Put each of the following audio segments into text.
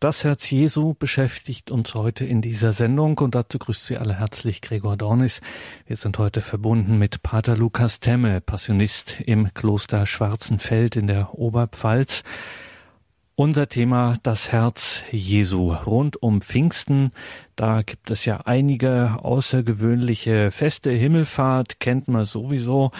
Das Herz Jesu beschäftigt uns heute in dieser Sendung und dazu grüßt Sie alle herzlich Gregor Dornis. Wir sind heute verbunden mit Pater Lukas Temme, Passionist im Kloster Schwarzenfeld in der Oberpfalz. Unser Thema das Herz Jesu rund um Pfingsten. Da gibt es ja einige außergewöhnliche Feste. Himmelfahrt kennt man sowieso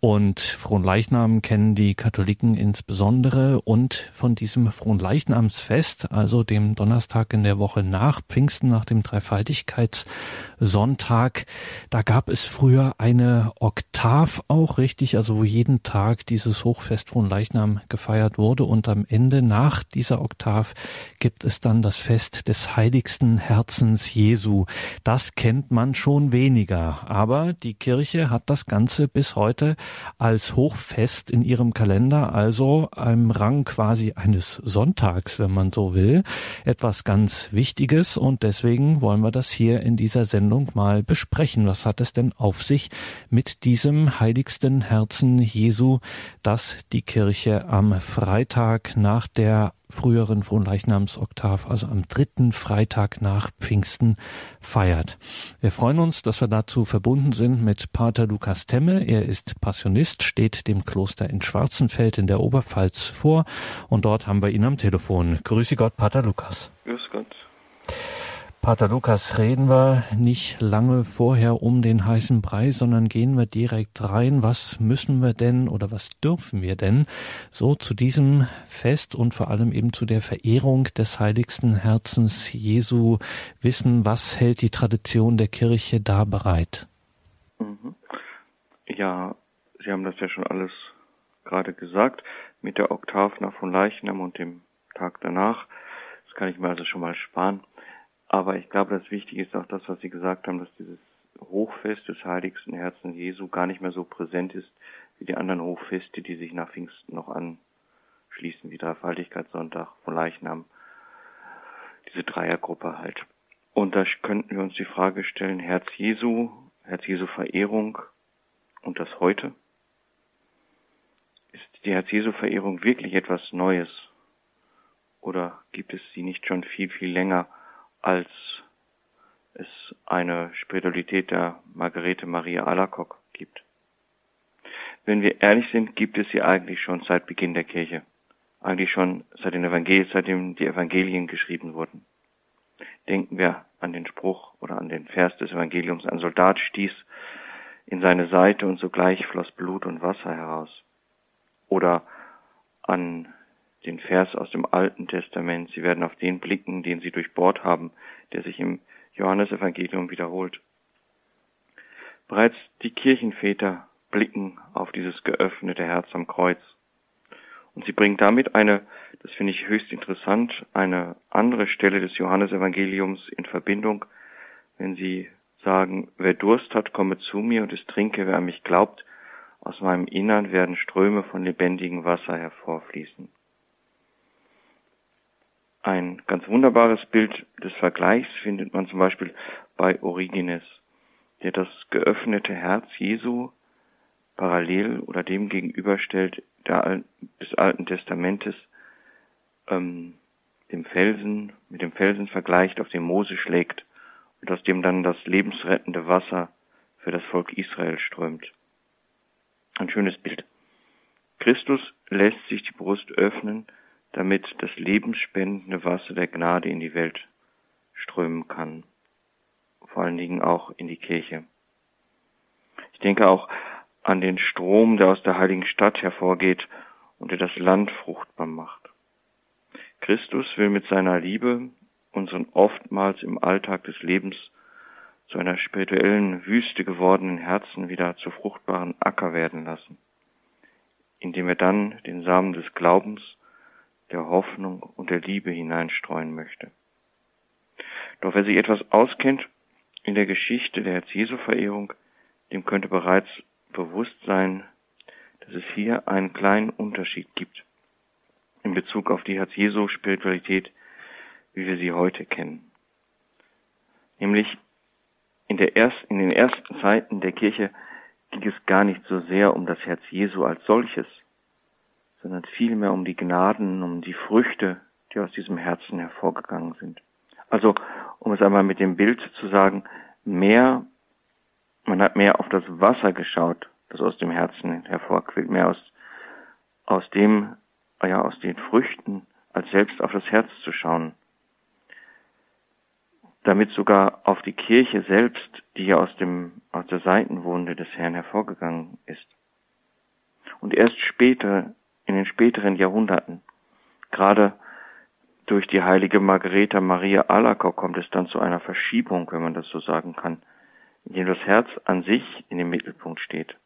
und Fronleichnam kennen die Katholiken insbesondere. Und von diesem Fronleichnamsfest, also dem Donnerstag in der Woche nach Pfingsten, nach dem Dreifaltigkeitssonntag, da gab es früher eine Oktav auch richtig, also wo jeden Tag dieses Hochfest Fronleichnam gefeiert wurde. Und am Ende nach dieser Oktav gibt es dann das Fest des heiligsten Herzens Jesu. Das kennt man schon weniger. Aber die Kirche hat das Ganze bis heute als Hochfest in ihrem Kalender, also im Rang quasi eines Sonntags, wenn man so will. Etwas ganz Wichtiges und deswegen wollen wir das hier in dieser Sendung mal besprechen. Was hat es denn auf sich mit diesem heiligsten Herzen Jesu, das die Kirche am Freitag nach der früheren Fronleichnamsoktav, also am dritten Freitag nach Pfingsten feiert. Wir freuen uns, dass wir dazu verbunden sind mit Pater Lukas Temme. Er ist Passionist, steht dem Kloster in Schwarzenfeld in der Oberpfalz vor und dort haben wir ihn am Telefon. Grüße Gott, Pater Lukas. Grüß Gott. Pater Lukas, reden wir nicht lange vorher um den heißen Brei, sondern gehen wir direkt rein. Was müssen wir denn oder was dürfen wir denn so zu diesem Fest und vor allem eben zu der Verehrung des heiligsten Herzens Jesu wissen? Was hält die Tradition der Kirche da bereit? Mhm. Ja, Sie haben das ja schon alles gerade gesagt, mit der Oktav nach von Leichnam und dem Tag danach. Das kann ich mir also schon mal sparen. Aber ich glaube, das Wichtige ist auch das, was Sie gesagt haben, dass dieses Hochfest des heiligsten Herzens Jesu gar nicht mehr so präsent ist wie die anderen Hochfeste, die sich nach Pfingsten noch anschließen, wie Dreifaltigkeitssonntag von Leichnam, diese Dreiergruppe halt. Und da könnten wir uns die Frage stellen, Herz Jesu, Herz Jesu Verehrung und das heute? Ist die Herz Jesu Verehrung wirklich etwas Neues? Oder gibt es sie nicht schon viel, viel länger? Als es eine Spiritualität der Margarete Maria Alacock gibt. Wenn wir ehrlich sind, gibt es sie eigentlich schon seit Beginn der Kirche. Eigentlich schon seit den Evangelien, seitdem die Evangelien geschrieben wurden. Denken wir an den Spruch oder an den Vers des Evangeliums. Ein Soldat stieß in seine Seite und sogleich floss Blut und Wasser heraus. Oder an den Vers aus dem Alten Testament. Sie werden auf den blicken, den sie durchbohrt haben, der sich im Johannesevangelium wiederholt. Bereits die Kirchenväter blicken auf dieses geöffnete Herz am Kreuz. Und sie bringen damit eine, das finde ich höchst interessant, eine andere Stelle des Johannesevangeliums in Verbindung, wenn sie sagen, wer Durst hat, komme zu mir und es trinke, wer an mich glaubt, aus meinem Innern werden Ströme von lebendigem Wasser hervorfließen. Ein ganz wunderbares Bild des Vergleichs findet man zum Beispiel bei Origenes, der das geöffnete Herz Jesu parallel oder dem gegenüberstellt der, des Alten Testamentes ähm, dem Felsen, mit dem Felsen vergleicht, auf dem Mose schlägt und aus dem dann das lebensrettende Wasser für das Volk Israel strömt. Ein schönes Bild. Christus lässt sich die Brust öffnen, damit das lebensspendende Wasser der Gnade in die Welt strömen kann. Vor allen Dingen auch in die Kirche. Ich denke auch an den Strom, der aus der heiligen Stadt hervorgeht und der das Land fruchtbar macht. Christus will mit seiner Liebe unseren oftmals im Alltag des Lebens zu einer spirituellen Wüste gewordenen Herzen wieder zu fruchtbaren Acker werden lassen, indem er dann den Samen des Glaubens der Hoffnung und der Liebe hineinstreuen möchte. Doch wer sich etwas auskennt in der Geschichte der Herz-Jesu-Verehrung, dem könnte bereits bewusst sein, dass es hier einen kleinen Unterschied gibt in Bezug auf die Herz-Jesu-Spiritualität, wie wir sie heute kennen. Nämlich in, der ersten, in den ersten Zeiten der Kirche ging es gar nicht so sehr um das Herz Jesu als solches, sondern vielmehr um die Gnaden, um die Früchte die aus diesem Herzen hervorgegangen sind. Also, um es einmal mit dem Bild zu sagen, mehr, man hat mehr auf das Wasser geschaut, das aus dem Herzen hervorquillt, mehr aus, aus dem, ja, aus den Früchten, als selbst auf das Herz zu schauen. Damit sogar auf die Kirche selbst, die ja aus dem, aus der Seitenwunde des Herrn hervorgegangen ist. Und erst später, in den späteren Jahrhunderten, gerade durch die heilige Margareta Maria Alacoque kommt es dann zu einer Verschiebung, wenn man das so sagen kann, in dem das Herz an sich in dem Mittelpunkt steht.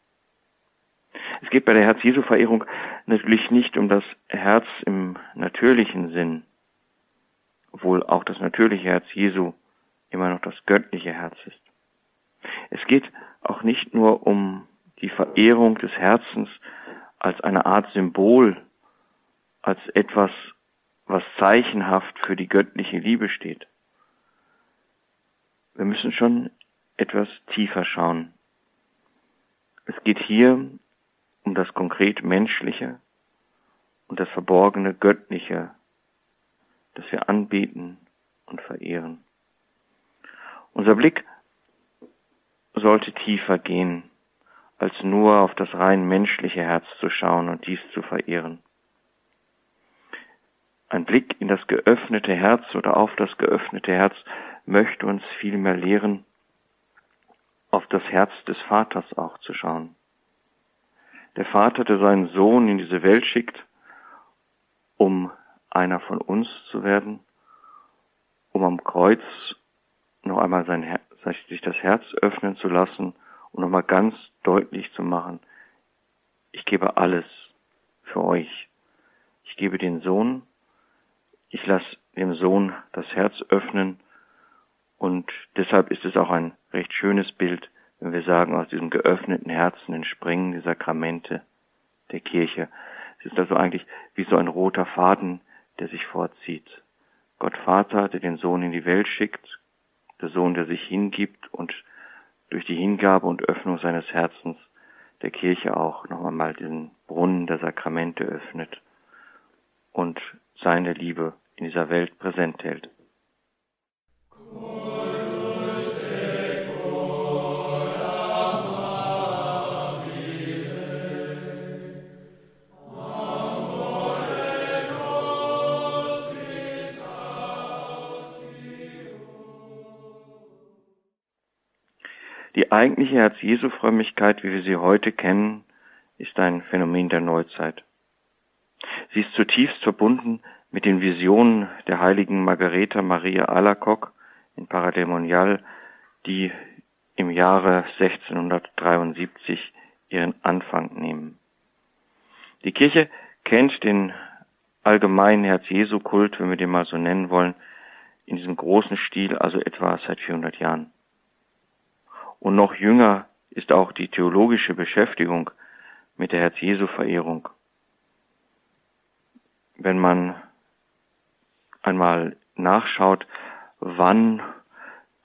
Es geht bei der Herz-Jesu-Verehrung natürlich nicht um das Herz im natürlichen Sinn, obwohl auch das natürliche Herz Jesu immer noch das göttliche Herz ist. Es geht auch nicht nur um die Verehrung des Herzens als eine Art Symbol, als etwas, was zeichenhaft für die göttliche Liebe steht. Wir müssen schon etwas tiefer schauen. Es geht hier um das konkret Menschliche und das verborgene Göttliche, das wir anbeten und verehren. Unser Blick sollte tiefer gehen, als nur auf das rein menschliche Herz zu schauen und dies zu verehren. Ein Blick in das geöffnete Herz oder auf das geöffnete Herz möchte uns vielmehr lehren, auf das Herz des Vaters auch zu schauen. Der Vater, der seinen Sohn in diese Welt schickt, um einer von uns zu werden, um am Kreuz noch einmal sein sich das Herz öffnen zu lassen und nochmal ganz deutlich zu machen, ich gebe alles für euch. Ich gebe den Sohn, ich lasse dem Sohn das Herz öffnen und deshalb ist es auch ein recht schönes Bild, wenn wir sagen, aus diesem geöffneten Herzen entspringen die Sakramente der Kirche. Es ist also eigentlich wie so ein roter Faden, der sich vorzieht. Gott Vater, der den Sohn in die Welt schickt, der Sohn, der sich hingibt und durch die Hingabe und Öffnung seines Herzens der Kirche auch noch einmal diesen Brunnen der Sakramente öffnet und seine Liebe in dieser Welt präsent hält. Die eigentliche Herz-Jesu-Frömmigkeit, wie wir sie heute kennen, ist ein Phänomen der Neuzeit. Sie ist zutiefst verbunden mit den Visionen der heiligen Margareta Maria Alacoque in Parademonial, die im Jahre 1673 ihren Anfang nehmen. Die Kirche kennt den allgemeinen Herz-Jesu-Kult, wenn wir den mal so nennen wollen, in diesem großen Stil, also etwa seit 400 Jahren. Und noch jünger ist auch die theologische Beschäftigung mit der Herz-Jesu-Verehrung. Wenn man einmal nachschaut, wann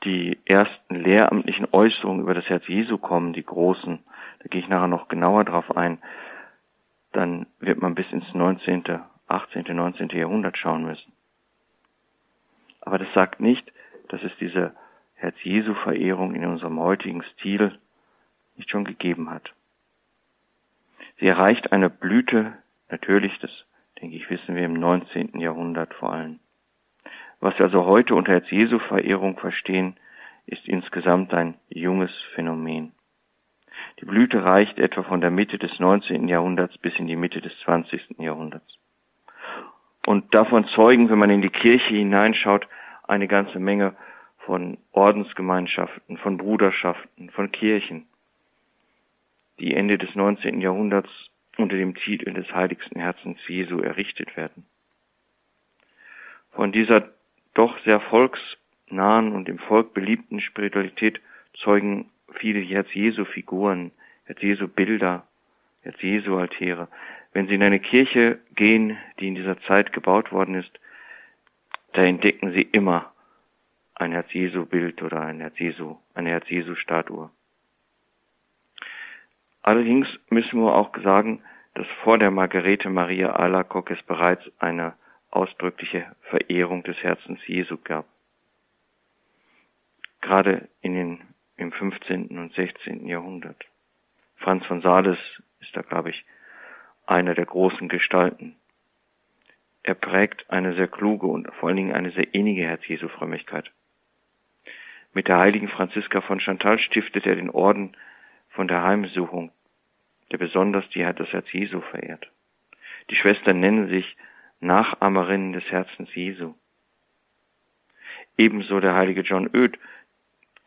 die ersten lehramtlichen Äußerungen über das Herz Jesu kommen, die großen, da gehe ich nachher noch genauer drauf ein, dann wird man bis ins 19., 18., 19. Jahrhundert schauen müssen. Aber das sagt nicht, dass es diese Herz Jesu Verehrung in unserem heutigen Stil nicht schon gegeben hat. Sie erreicht eine Blüte, natürlich, das denke ich, wissen wir im 19. Jahrhundert vor allem. Was wir also heute unter Herz Jesu Verehrung verstehen, ist insgesamt ein junges Phänomen. Die Blüte reicht etwa von der Mitte des 19. Jahrhunderts bis in die Mitte des 20. Jahrhunderts. Und davon zeugen, wenn man in die Kirche hineinschaut, eine ganze Menge von Ordensgemeinschaften, von Bruderschaften, von Kirchen, die Ende des 19. Jahrhunderts unter dem Titel des heiligsten Herzens Jesu errichtet werden. Von dieser doch sehr volksnahen und im Volk beliebten Spiritualität zeugen viele Herz-Jesu-Figuren, Herz-Jesu-Bilder, Herz-Jesu-Altäre. Wenn Sie in eine Kirche gehen, die in dieser Zeit gebaut worden ist, da entdecken Sie immer ein Herz-Jesu-Bild oder ein Herz-Jesu, eine Herz-Jesu-Statue. Allerdings müssen wir auch sagen, dass vor der Margarete Maria Alacoque es bereits eine ausdrückliche Verehrung des Herzens Jesu gab. Gerade in den, im 15. und 16. Jahrhundert. Franz von Sales ist da, glaube ich, einer der großen Gestalten. Er prägt eine sehr kluge und vor allen Dingen eine sehr innige Herz-Jesu-Frömmigkeit. Mit der heiligen Franziska von Chantal stiftet er den Orden von der Heimsuchung, der besonders die, das Herz Jesu verehrt. Die Schwestern nennen sich Nachahmerinnen des Herzens Jesu. Ebenso der heilige John Oed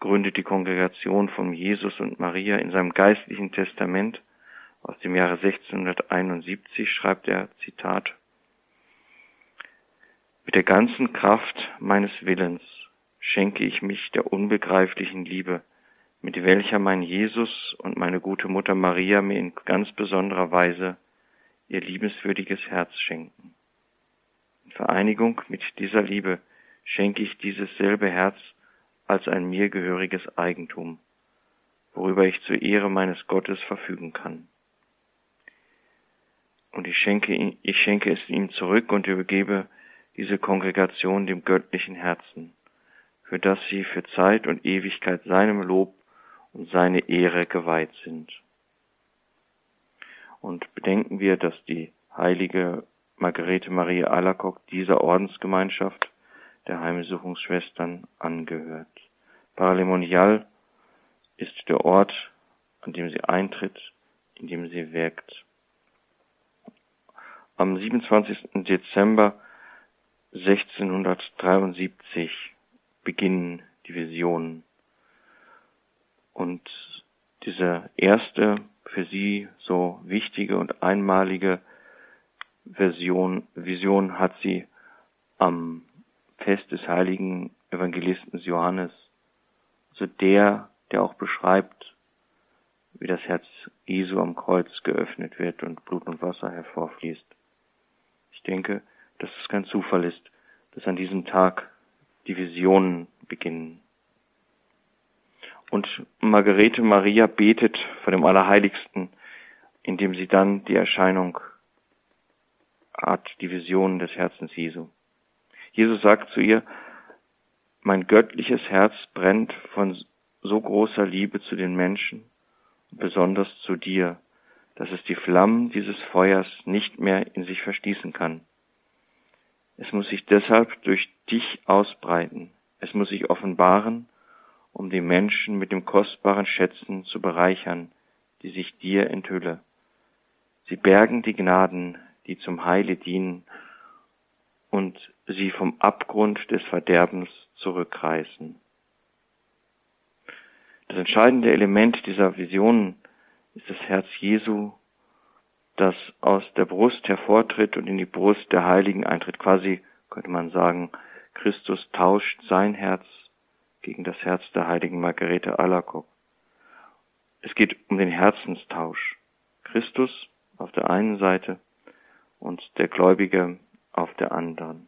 gründet die Kongregation von Jesus und Maria in seinem geistlichen Testament aus dem Jahre 1671 schreibt er, Zitat, Mit der ganzen Kraft meines Willens schenke ich mich der unbegreiflichen Liebe, mit welcher mein Jesus und meine gute Mutter Maria mir in ganz besonderer Weise ihr liebenswürdiges Herz schenken. In Vereinigung mit dieser Liebe schenke ich dieses selbe Herz als ein mir gehöriges Eigentum, worüber ich zur Ehre meines Gottes verfügen kann. Und ich schenke, ich schenke es ihm zurück und übergebe diese Kongregation dem göttlichen Herzen, für das sie für Zeit und Ewigkeit seinem Lob und seine Ehre geweiht sind. Und bedenken wir, dass die heilige Margarete Maria Alacock dieser Ordensgemeinschaft der Heimsuchungsschwestern angehört. Paralemonial ist der Ort, an dem sie eintritt, in dem sie wirkt. Am 27. Dezember 1673 beginnen die Visionen. Und diese erste für sie so wichtige und einmalige Version, Vision hat sie am Fest des heiligen Evangelisten Johannes, also der, der auch beschreibt, wie das Herz Jesu am Kreuz geöffnet wird und Blut und Wasser hervorfließt. Ich denke, dass es kein Zufall ist, dass an diesem Tag die Visionen beginnen. Und Margarete Maria betet vor dem Allerheiligsten, indem sie dann die Erscheinung hat, die Visionen des Herzens Jesu. Jesus sagt zu ihr, mein göttliches Herz brennt von so großer Liebe zu den Menschen, besonders zu dir, dass es die Flammen dieses Feuers nicht mehr in sich verschließen kann. Es muss sich deshalb durch dich ausbreiten. Es muss sich offenbaren, um die Menschen mit dem kostbaren Schätzen zu bereichern, die sich dir enthülle. Sie bergen die Gnaden, die zum Heile dienen und sie vom Abgrund des Verderbens zurückreißen. Das entscheidende Element dieser Visionen ist das Herz Jesu, das aus der Brust hervortritt und in die Brust der Heiligen eintritt. Quasi könnte man sagen, Christus tauscht sein Herz gegen das Herz der heiligen Margarete Alacock. Es geht um den Herzenstausch. Christus auf der einen Seite und der Gläubige auf der anderen.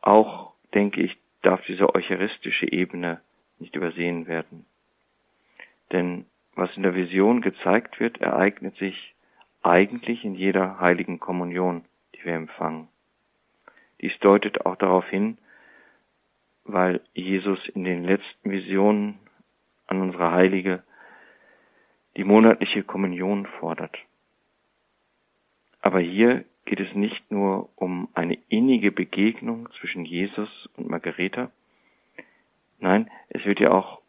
Auch, denke ich, darf diese eucharistische Ebene nicht übersehen werden. Denn was in der Vision gezeigt wird, ereignet sich eigentlich in jeder heiligen Kommunion, die wir empfangen. Dies deutet auch darauf hin, weil Jesus in den letzten Visionen an unsere Heilige die monatliche Kommunion fordert. Aber hier geht es nicht nur um eine innige Begegnung zwischen Jesus und Margareta, nein, es wird ja auch,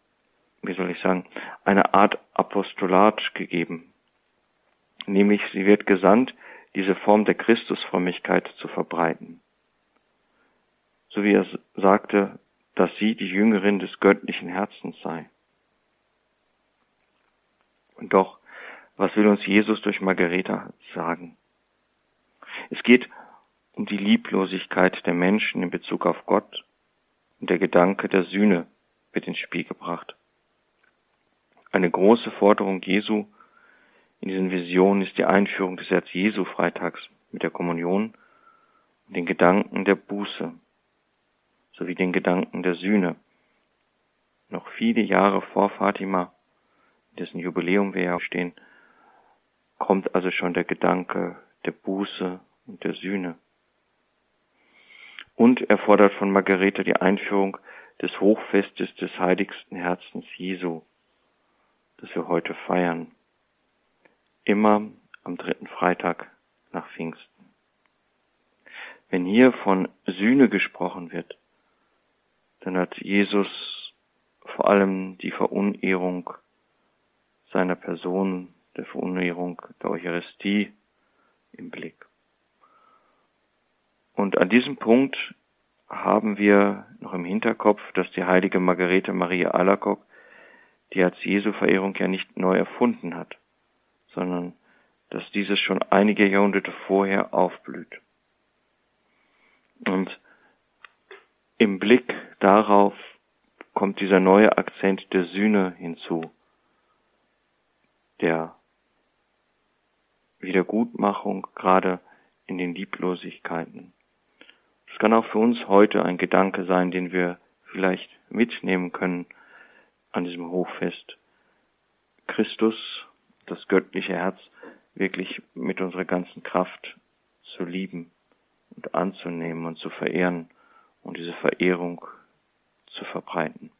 wie soll ich sagen, eine Art Apostolat gegeben. Nämlich sie wird gesandt, diese Form der Christusfrömmigkeit zu verbreiten. So wie er sagte, dass sie die Jüngerin des göttlichen Herzens sei. Und doch, was will uns Jesus durch Margareta sagen? Es geht um die Lieblosigkeit der Menschen in Bezug auf Gott und der Gedanke der Sühne wird ins Spiel gebracht. Eine große Forderung Jesu in diesen Visionen ist die Einführung des Herz Jesu Freitags mit der Kommunion und den Gedanken der Buße sowie den Gedanken der Sühne. Noch viele Jahre vor Fatima, dessen Jubiläum wir ja stehen, kommt also schon der Gedanke der Buße und der Sühne. Und er fordert von Margarete die Einführung des Hochfestes des heiligsten Herzens Jesu, das wir heute feiern. Immer am dritten Freitag nach Pfingsten. Wenn hier von Sühne gesprochen wird, dann hat Jesus vor allem die Verunehrung seiner Person, der Verunehrung der Eucharistie im Blick. Und an diesem Punkt haben wir noch im Hinterkopf, dass die heilige Margarete Maria Alacock die als Jesu-Verehrung ja nicht neu erfunden hat, sondern dass dieses schon einige Jahrhunderte vorher aufblüht. Und im Blick darauf kommt dieser neue Akzent der Sühne hinzu, der Wiedergutmachung gerade in den Lieblosigkeiten. Es kann auch für uns heute ein Gedanke sein, den wir vielleicht mitnehmen können an diesem Hochfest. Christus, das göttliche Herz, wirklich mit unserer ganzen Kraft zu lieben und anzunehmen und zu verehren und diese Verehrung zu verbreiten.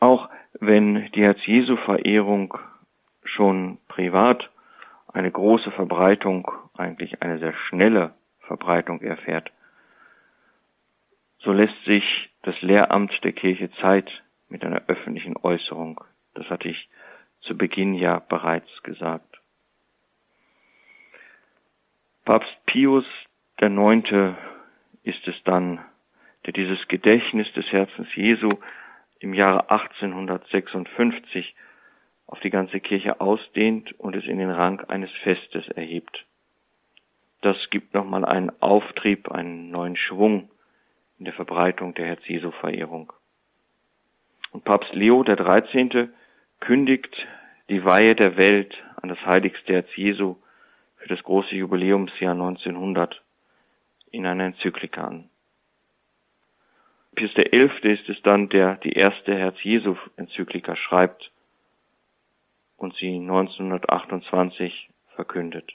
Auch wenn die Herz-Jesu-Verehrung schon privat eine große Verbreitung, eigentlich eine sehr schnelle Verbreitung erfährt, so lässt sich das Lehramt der Kirche Zeit mit einer öffentlichen Äußerung. Das hatte ich zu Beginn ja bereits gesagt. Papst Pius Neunte ist es dann, der dieses Gedächtnis des Herzens Jesu im Jahre 1856 auf die ganze Kirche ausdehnt und es in den Rang eines Festes erhebt. Das gibt nochmal einen Auftrieb, einen neuen Schwung in der Verbreitung der Herz-Jesu-Verehrung. Und Papst Leo der 13. kündigt die Weihe der Welt an das heiligste Herz Jesu für das große Jubiläumsjahr 1900 in einer Enzyklika an. Pius XI. ist es dann, der die erste Herz-Jesu-Enzyklika schreibt und sie 1928 verkündet.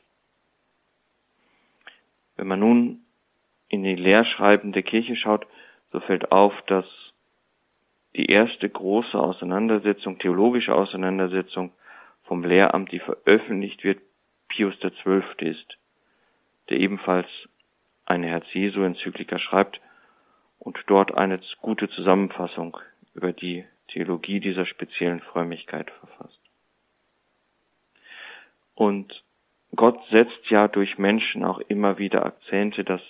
Wenn man nun in die Lehrschreiben der Kirche schaut, so fällt auf, dass die erste große Auseinandersetzung, theologische Auseinandersetzung vom Lehramt, die veröffentlicht wird, Pius XII. ist, der ebenfalls eine Herz-Jesu-Enzyklika schreibt und dort eine gute Zusammenfassung über die Theologie dieser speziellen Frömmigkeit verfasst. Und Gott setzt ja durch Menschen auch immer wieder Akzente, dass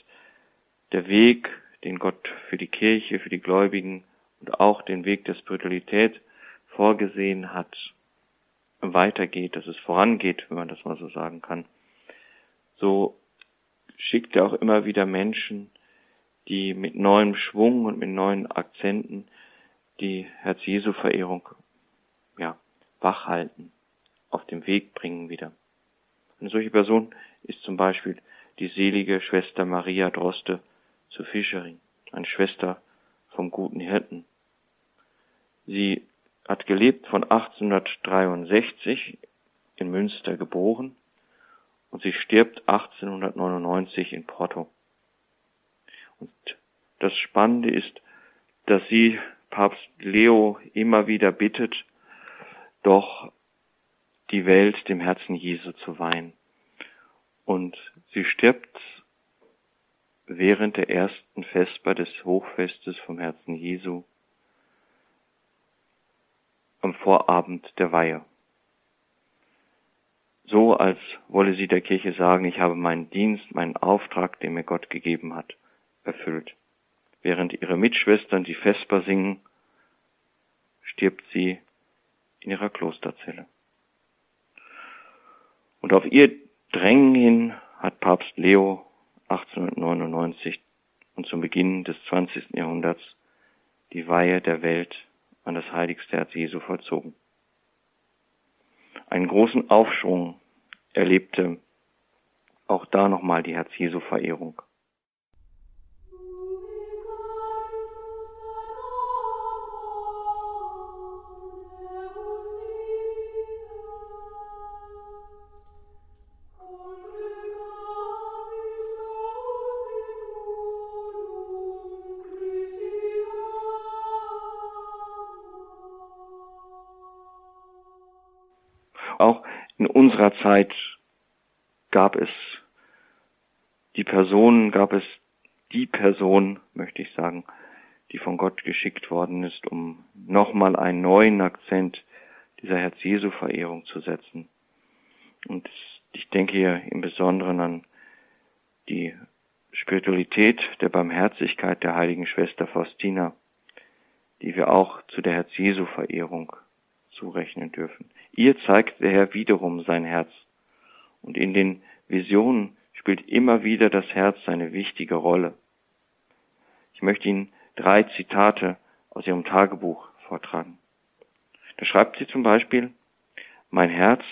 der Weg, den Gott für die Kirche, für die Gläubigen und auch den Weg der Spiritualität vorgesehen hat, weitergeht, dass es vorangeht, wenn man das mal so sagen kann. So schickt er auch immer wieder Menschen, die mit neuem Schwung und mit neuen Akzenten die Herz-Jesu-Verehrung ja, wachhalten, auf den Weg bringen wieder. Eine solche Person ist zum Beispiel die selige Schwester Maria Droste zu Fischering, eine Schwester vom guten Hirten. Sie hat gelebt von 1863 in Münster geboren und sie stirbt 1899 in Porto. Und das Spannende ist, dass sie Papst Leo immer wieder bittet, doch die Welt dem Herzen Jesu zu weihen. Und sie stirbt während der ersten Vesper des Hochfestes vom Herzen Jesu am Vorabend der Weihe. So als wolle sie der Kirche sagen, ich habe meinen Dienst, meinen Auftrag, den mir Gott gegeben hat, erfüllt. Während ihre Mitschwestern die Vesper singen, stirbt sie in ihrer Klosterzelle. Und auf ihr Drängen hin hat Papst Leo 1899 und zum Beginn des 20. Jahrhunderts die Weihe der Welt an das heiligste Herz Jesu vollzogen. Einen großen Aufschwung erlebte auch da nochmal die Herz Jesu Verehrung. Unserer Zeit gab es die Person, gab es die Person, möchte ich sagen, die von Gott geschickt worden ist, um nochmal einen neuen Akzent dieser Herz-Jesu-Verehrung zu setzen. Und ich denke hier im Besonderen an die Spiritualität der Barmherzigkeit der heiligen Schwester Faustina, die wir auch zu der Herz-Jesu-Verehrung zurechnen dürfen. Ihr zeigt der Herr wiederum sein Herz. Und in den Visionen spielt immer wieder das Herz eine wichtige Rolle. Ich möchte Ihnen drei Zitate aus Ihrem Tagebuch vortragen. Da schreibt sie zum Beispiel, mein Herz,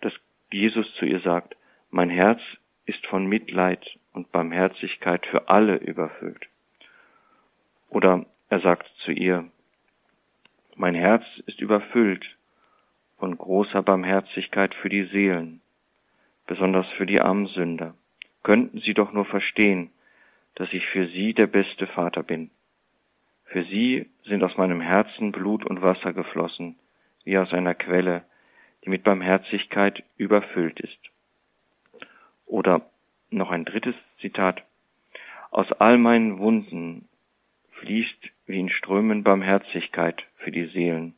dass Jesus zu ihr sagt, mein Herz ist von Mitleid und Barmherzigkeit für alle überfüllt. Oder er sagt zu ihr, mein Herz ist überfüllt von großer Barmherzigkeit für die Seelen, besonders für die armen Sünder. Könnten sie doch nur verstehen, dass ich für sie der beste Vater bin. Für sie sind aus meinem Herzen Blut und Wasser geflossen, wie aus einer Quelle, die mit Barmherzigkeit überfüllt ist. Oder noch ein drittes Zitat. Aus all meinen Wunden fließt wie in Strömen Barmherzigkeit für die Seelen.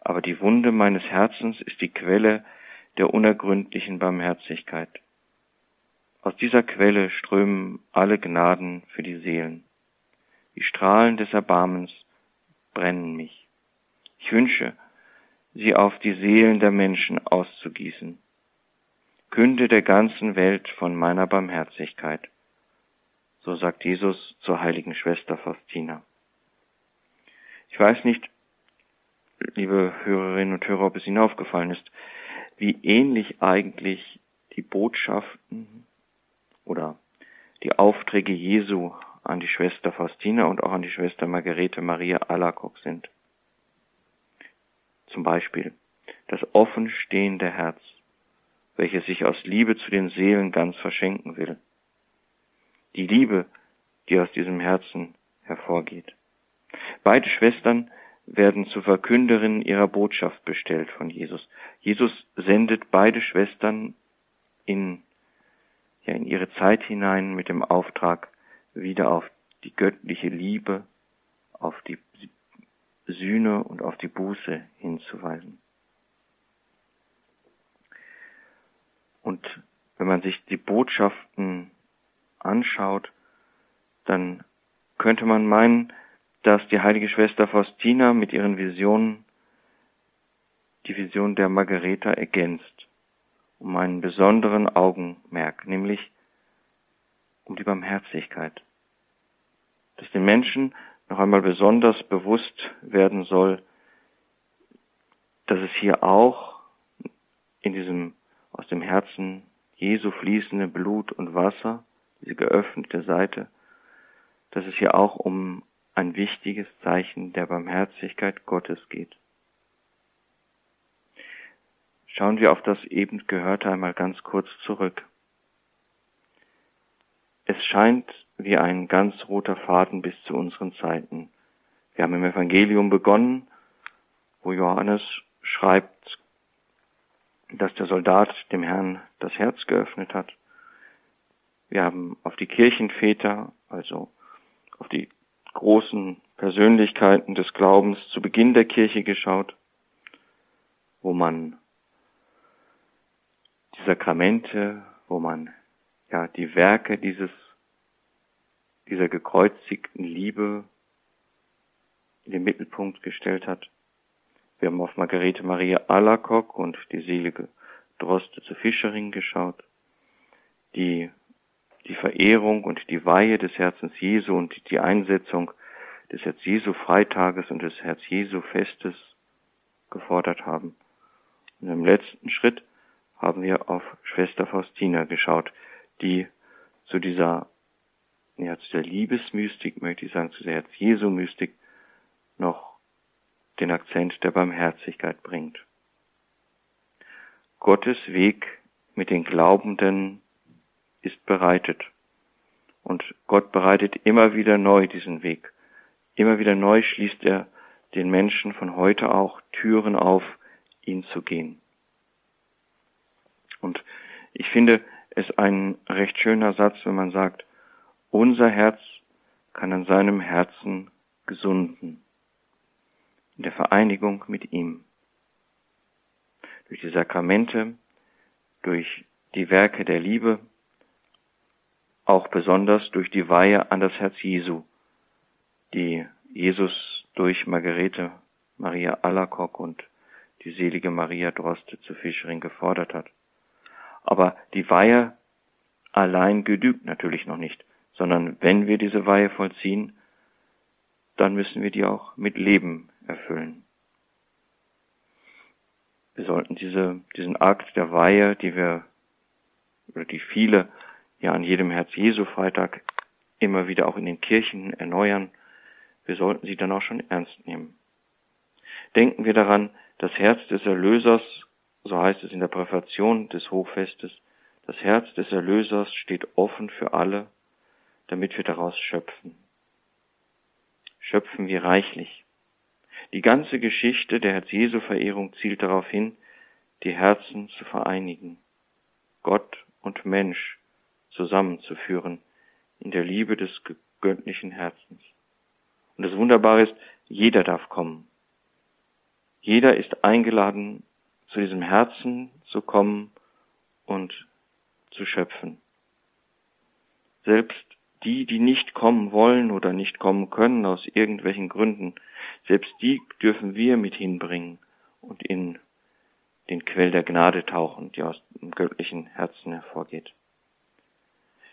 Aber die Wunde meines Herzens ist die Quelle der unergründlichen Barmherzigkeit. Aus dieser Quelle strömen alle Gnaden für die Seelen. Die Strahlen des Erbarmens brennen mich. Ich wünsche, sie auf die Seelen der Menschen auszugießen. Künde der ganzen Welt von meiner Barmherzigkeit. So sagt Jesus zur heiligen Schwester Faustina. Ich weiß nicht, liebe Hörerinnen und Hörer, ob es Ihnen aufgefallen ist, wie ähnlich eigentlich die Botschaften oder die Aufträge Jesu an die Schwester Faustina und auch an die Schwester Margarete Maria Alacock sind. Zum Beispiel das offenstehende Herz, welches sich aus Liebe zu den Seelen ganz verschenken will. Die Liebe, die aus diesem Herzen hervorgeht. Beide Schwestern werden zu Verkünderinnen ihrer Botschaft bestellt von Jesus. Jesus sendet beide Schwestern in, ja, in ihre Zeit hinein mit dem Auftrag, wieder auf die göttliche Liebe, auf die Sühne und auf die Buße hinzuweisen. Und wenn man sich die Botschaften anschaut, dann könnte man meinen, dass die heilige Schwester Faustina mit ihren Visionen die Vision der Margareta ergänzt, um einen besonderen Augenmerk, nämlich um die Barmherzigkeit. Dass den Menschen noch einmal besonders bewusst werden soll, dass es hier auch in diesem aus dem Herzen Jesu fließende Blut und Wasser, diese geöffnete Seite, dass es hier auch um ein wichtiges Zeichen der Barmherzigkeit Gottes geht. Schauen wir auf das eben Gehörte einmal ganz kurz zurück. Es scheint wie ein ganz roter Faden bis zu unseren Zeiten. Wir haben im Evangelium begonnen, wo Johannes schreibt, dass der Soldat dem Herrn das Herz geöffnet hat. Wir haben auf die Kirchenväter, also auf die großen Persönlichkeiten des Glaubens zu Beginn der Kirche geschaut, wo man die Sakramente, wo man ja die Werke dieses dieser gekreuzigten Liebe in den Mittelpunkt gestellt hat. Wir haben auf Margarete Maria Alacock und die selige Droste zu Fischering geschaut, die die Verehrung und die Weihe des Herzens Jesu und die Einsetzung des Herz Jesu Freitages und des Herz Jesu Festes gefordert haben. Und im letzten Schritt haben wir auf Schwester Faustina geschaut, die zu dieser, ja, zu der Liebesmystik, möchte ich sagen, zu der Herz Jesu Mystik noch den Akzent der Barmherzigkeit bringt. Gottes Weg mit den Glaubenden ist bereitet. Und Gott bereitet immer wieder neu diesen Weg. Immer wieder neu schließt er den Menschen von heute auch Türen auf, ihn zu gehen. Und ich finde es ein recht schöner Satz, wenn man sagt, unser Herz kann an seinem Herzen gesunden, in der Vereinigung mit ihm. Durch die Sakramente, durch die Werke der Liebe, auch besonders durch die Weihe an das Herz Jesu, die Jesus durch Margarete Maria Alacock und die selige Maria Droste zu Fischering gefordert hat. Aber die Weihe allein genügt natürlich noch nicht, sondern wenn wir diese Weihe vollziehen, dann müssen wir die auch mit Leben erfüllen. Wir sollten diese, diesen Akt der Weihe, die wir, oder die viele ja an jedem Herz Jesu Freitag immer wieder auch in den Kirchen erneuern, wir sollten sie dann auch schon ernst nehmen. Denken wir daran, das Herz des Erlösers, so heißt es in der Präfation des Hochfestes, das Herz des Erlösers steht offen für alle, damit wir daraus schöpfen. Schöpfen wir reichlich. Die ganze Geschichte der Herz-Jesu-Verehrung zielt darauf hin, die Herzen zu vereinigen, Gott und Mensch zusammenzuführen in der Liebe des göttlichen Herzens. Und das Wunderbare ist, jeder darf kommen. Jeder ist eingeladen, zu diesem Herzen zu kommen und zu schöpfen. Selbst die, die nicht kommen wollen oder nicht kommen können aus irgendwelchen Gründen, selbst die dürfen wir mit hinbringen und in den Quell der Gnade tauchen, die aus dem göttlichen Herzen hervorgeht.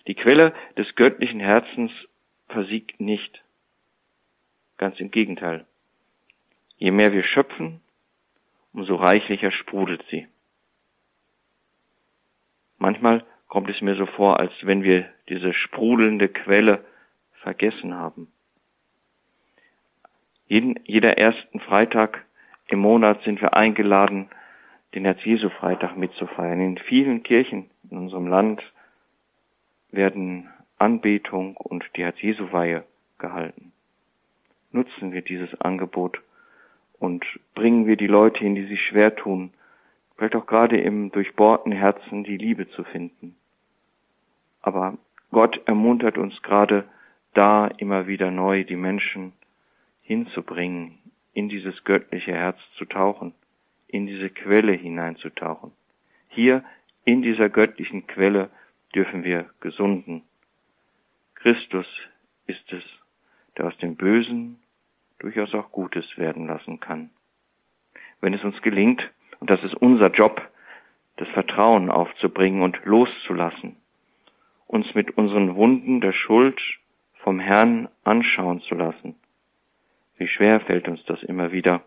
Die Quelle des göttlichen Herzens versiegt nicht. Ganz im Gegenteil. Je mehr wir schöpfen, umso reichlicher sprudelt sie. Manchmal kommt es mir so vor, als wenn wir diese sprudelnde Quelle vergessen haben. Jeden, jeder ersten Freitag im Monat sind wir eingeladen, den Herz-Jesu-Freitag mitzufeiern. In vielen Kirchen in unserem Land werden Anbetung und die Herz-Jesu-Weihe gehalten nutzen wir dieses Angebot und bringen wir die Leute hin, die sich schwer tun, vielleicht auch gerade im durchbohrten Herzen die Liebe zu finden. Aber Gott ermuntert uns gerade da immer wieder neu, die Menschen hinzubringen, in dieses göttliche Herz zu tauchen, in diese Quelle hineinzutauchen. Hier in dieser göttlichen Quelle dürfen wir gesunden. Christus ist es, der aus dem Bösen durchaus auch Gutes werden lassen kann. Wenn es uns gelingt, und das ist unser Job, das Vertrauen aufzubringen und loszulassen, uns mit unseren Wunden der Schuld vom Herrn anschauen zu lassen. Wie schwer fällt uns das immer wieder,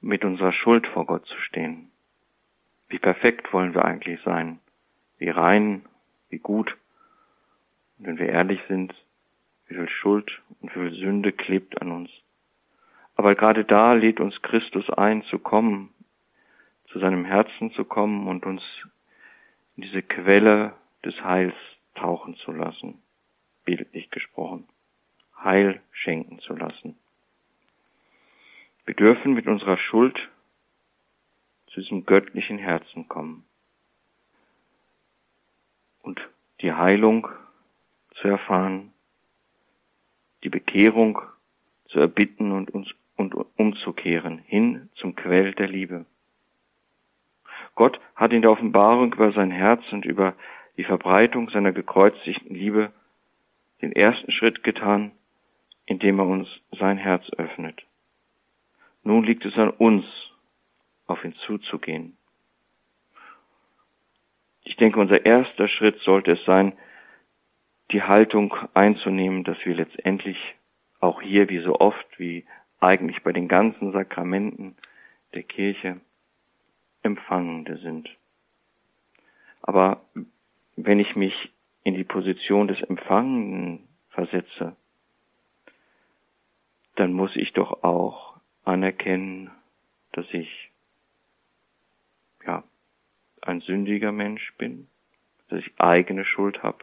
mit unserer Schuld vor Gott zu stehen. Wie perfekt wollen wir eigentlich sein, wie rein, wie gut. Und wenn wir ehrlich sind, wie viel Schuld und wie viel Sünde klebt an uns. Aber gerade da lädt uns Christus ein, zu kommen, zu seinem Herzen zu kommen und uns in diese Quelle des Heils tauchen zu lassen, bildlich gesprochen, Heil schenken zu lassen. Wir dürfen mit unserer Schuld zu diesem göttlichen Herzen kommen und die Heilung zu erfahren, die Bekehrung zu erbitten und uns und umzukehren hin zum Quell der Liebe. Gott hat in der Offenbarung über sein Herz und über die Verbreitung seiner gekreuzigten Liebe den ersten Schritt getan, indem er uns sein Herz öffnet. Nun liegt es an uns, auf ihn zuzugehen. Ich denke, unser erster Schritt sollte es sein, die Haltung einzunehmen, dass wir letztendlich auch hier wie so oft, wie eigentlich bei den ganzen Sakramenten der Kirche, Empfangende sind. Aber wenn ich mich in die Position des Empfangenden versetze, dann muss ich doch auch anerkennen, dass ich ein sündiger Mensch bin, dass ich eigene Schuld habe,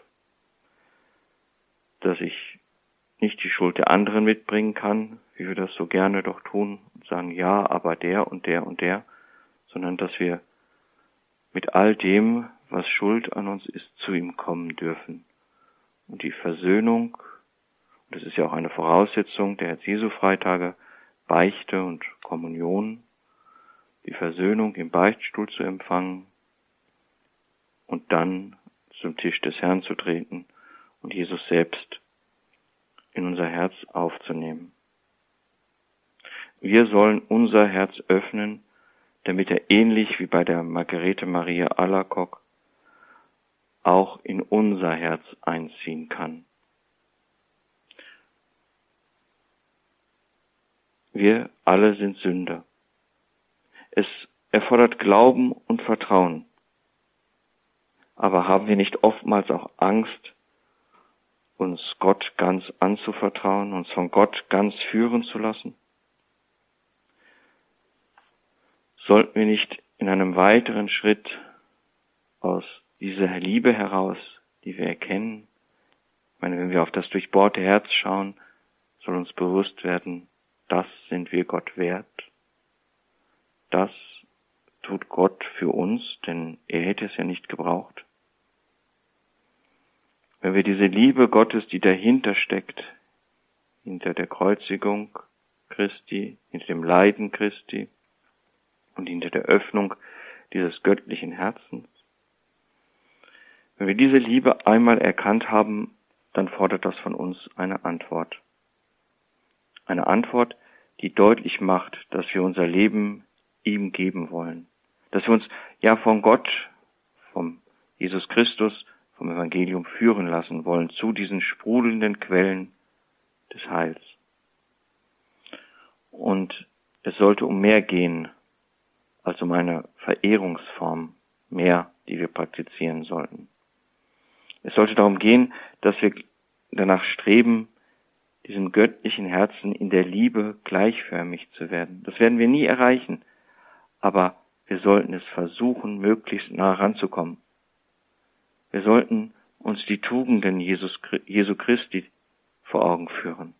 dass ich nicht die Schuld der anderen mitbringen kann, wie wir das so gerne doch tun und sagen, ja, aber der und der und der, sondern dass wir mit all dem, was Schuld an uns ist, zu ihm kommen dürfen. Und die Versöhnung, das ist ja auch eine Voraussetzung der Herz-Jesu-Freitage, Beichte und Kommunion, die Versöhnung im Beichtstuhl zu empfangen und dann zum Tisch des Herrn zu treten und Jesus selbst in unser Herz aufzunehmen. Wir sollen unser Herz öffnen, damit er ähnlich wie bei der Margarete Maria Alacock auch in unser Herz einziehen kann. Wir alle sind Sünder. Es erfordert Glauben und Vertrauen. Aber haben wir nicht oftmals auch Angst, uns Gott ganz anzuvertrauen, uns von Gott ganz führen zu lassen? Sollten wir nicht in einem weiteren Schritt aus dieser Liebe heraus, die wir erkennen, ich meine, wenn wir auf das durchbohrte Herz schauen, soll uns bewusst werden, das sind wir Gott wert. Das tut Gott für uns, denn er hätte es ja nicht gebraucht. Wenn wir diese Liebe Gottes, die dahinter steckt, hinter der Kreuzigung Christi, hinter dem Leiden Christi und hinter der Öffnung dieses göttlichen Herzens, wenn wir diese Liebe einmal erkannt haben, dann fordert das von uns eine Antwort. Eine Antwort, die deutlich macht, dass wir unser Leben ihm geben wollen. Dass wir uns ja von Gott, vom Jesus Christus, vom Evangelium führen lassen wollen zu diesen sprudelnden Quellen des Heils. Und es sollte um mehr gehen als um eine Verehrungsform, mehr, die wir praktizieren sollten. Es sollte darum gehen, dass wir danach streben, diesem göttlichen Herzen in der Liebe gleichförmig zu werden. Das werden wir nie erreichen, aber wir sollten es versuchen, möglichst nah ranzukommen. Wir sollten uns die Tugenden Jesus, Jesu Christi vor Augen führen,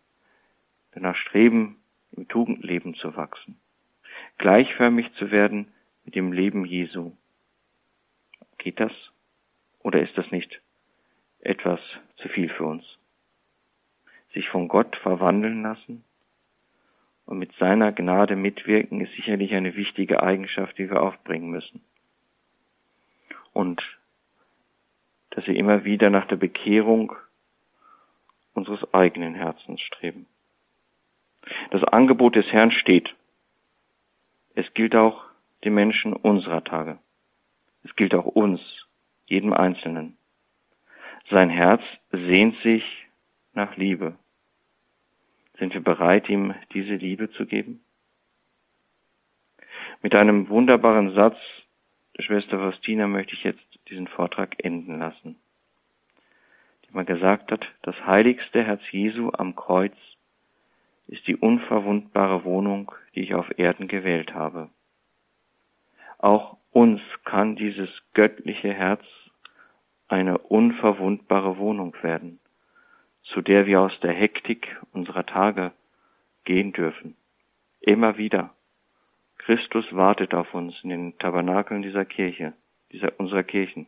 danach streben, im Tugendleben zu wachsen, gleichförmig zu werden mit dem Leben Jesu. Geht das? Oder ist das nicht etwas zu viel für uns. Sich von Gott verwandeln lassen und mit seiner Gnade mitwirken ist sicherlich eine wichtige Eigenschaft, die wir aufbringen müssen. Und dass wir immer wieder nach der Bekehrung unseres eigenen Herzens streben. Das Angebot des Herrn steht. Es gilt auch den Menschen unserer Tage. Es gilt auch uns, jedem Einzelnen. Sein Herz sehnt sich nach Liebe. Sind wir bereit, ihm diese Liebe zu geben? Mit einem wunderbaren Satz der Schwester Faustina möchte ich jetzt diesen Vortrag enden lassen, die mal gesagt hat, das heiligste Herz Jesu am Kreuz ist die unverwundbare Wohnung, die ich auf Erden gewählt habe. Auch uns kann dieses göttliche Herz eine unverwundbare Wohnung werden, zu der wir aus der Hektik unserer Tage gehen dürfen. Immer wieder. Christus wartet auf uns in den Tabernakeln dieser Kirche, dieser, unserer Kirchen.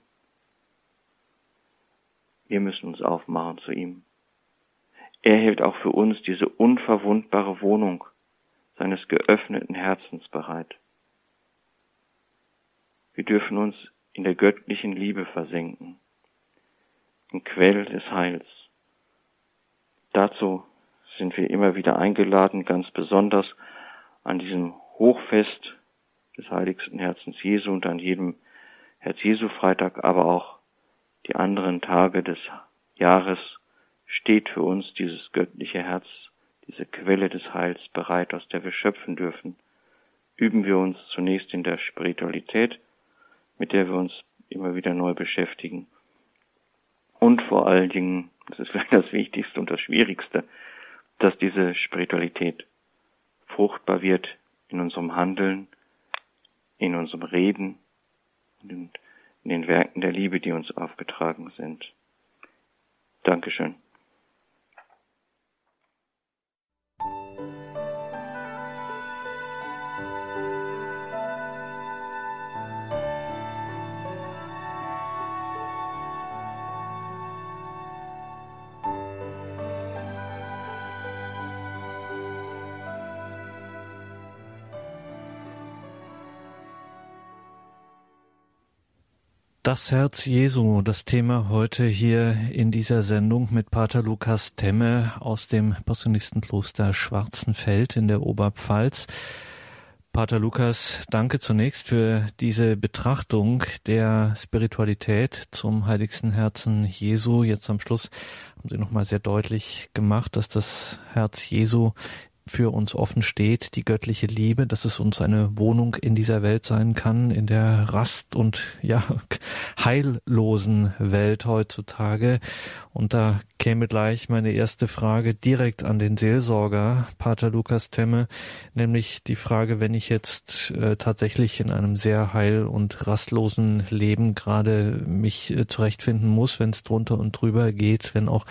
Wir müssen uns aufmachen zu ihm. Er hält auch für uns diese unverwundbare Wohnung seines geöffneten Herzens bereit. Wir dürfen uns in der göttlichen Liebe versenken ein Quell des Heils. Dazu sind wir immer wieder eingeladen, ganz besonders an diesem Hochfest des heiligsten Herzens Jesu und an jedem Herz-Jesu-Freitag, aber auch die anderen Tage des Jahres steht für uns dieses göttliche Herz, diese Quelle des Heils bereit, aus der wir schöpfen dürfen. Üben wir uns zunächst in der Spiritualität, mit der wir uns immer wieder neu beschäftigen und vor allen Dingen, das ist vielleicht das Wichtigste und das Schwierigste, dass diese Spiritualität fruchtbar wird in unserem Handeln, in unserem Reden in den Werken der Liebe, die uns aufgetragen sind. Dankeschön. Das Herz Jesu, das Thema heute hier in dieser Sendung mit Pater Lukas Temme aus dem Passionistenkloster Schwarzenfeld in der Oberpfalz. Pater Lukas, danke zunächst für diese Betrachtung der Spiritualität zum heiligsten Herzen Jesu. Jetzt am Schluss haben Sie nochmal sehr deutlich gemacht, dass das Herz Jesu für uns offen steht, die göttliche Liebe, dass es uns eine Wohnung in dieser Welt sein kann, in der Rast und ja, heillosen Welt heutzutage. Und da käme gleich meine erste Frage direkt an den Seelsorger, Pater Lukas Temme, nämlich die Frage, wenn ich jetzt äh, tatsächlich in einem sehr heil- und rastlosen Leben gerade mich äh, zurechtfinden muss, wenn es drunter und drüber geht, wenn auch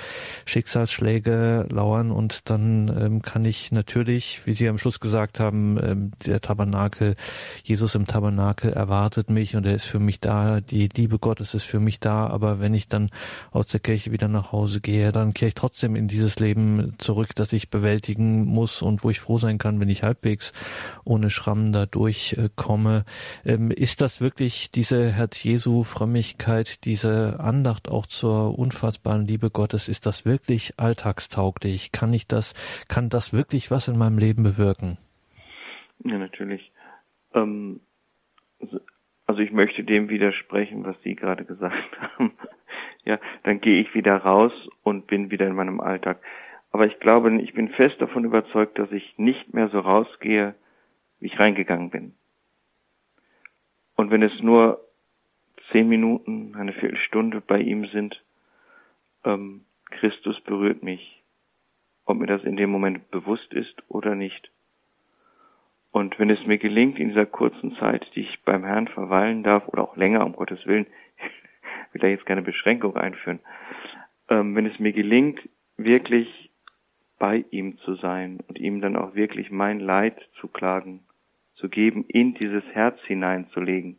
Schicksalsschläge lauern und dann ähm, kann ich natürlich, wie Sie am Schluss gesagt haben, ähm, der Tabernakel, Jesus im Tabernakel erwartet mich und er ist für mich da, die Liebe Gottes ist für mich da, aber wenn ich dann aus der Kirche wieder nach Hause gehe, dann kehre ich trotzdem in dieses Leben zurück, das ich bewältigen muss und wo ich froh sein kann, wenn ich halbwegs ohne Schramm da durchkomme. Ähm, ist das wirklich diese Herz Jesu Frömmigkeit, diese Andacht auch zur unfassbaren Liebe Gottes, ist das wirklich alltagstauglich? Kann ich das, kann das wirklich was in meinem Leben bewirken? Ja, natürlich. Ähm, also ich möchte dem widersprechen, was Sie gerade gesagt haben ja, dann gehe ich wieder raus und bin wieder in meinem Alltag. Aber ich glaube, ich bin fest davon überzeugt, dass ich nicht mehr so rausgehe, wie ich reingegangen bin. Und wenn es nur zehn Minuten, eine Viertelstunde bei ihm sind, ähm, Christus berührt mich, ob mir das in dem Moment bewusst ist oder nicht. Und wenn es mir gelingt, in dieser kurzen Zeit, die ich beim Herrn verweilen darf, oder auch länger, um Gottes Willen, will da jetzt keine Beschränkung einführen. Ähm, wenn es mir gelingt, wirklich bei ihm zu sein und ihm dann auch wirklich mein Leid zu klagen, zu geben, in dieses Herz hineinzulegen.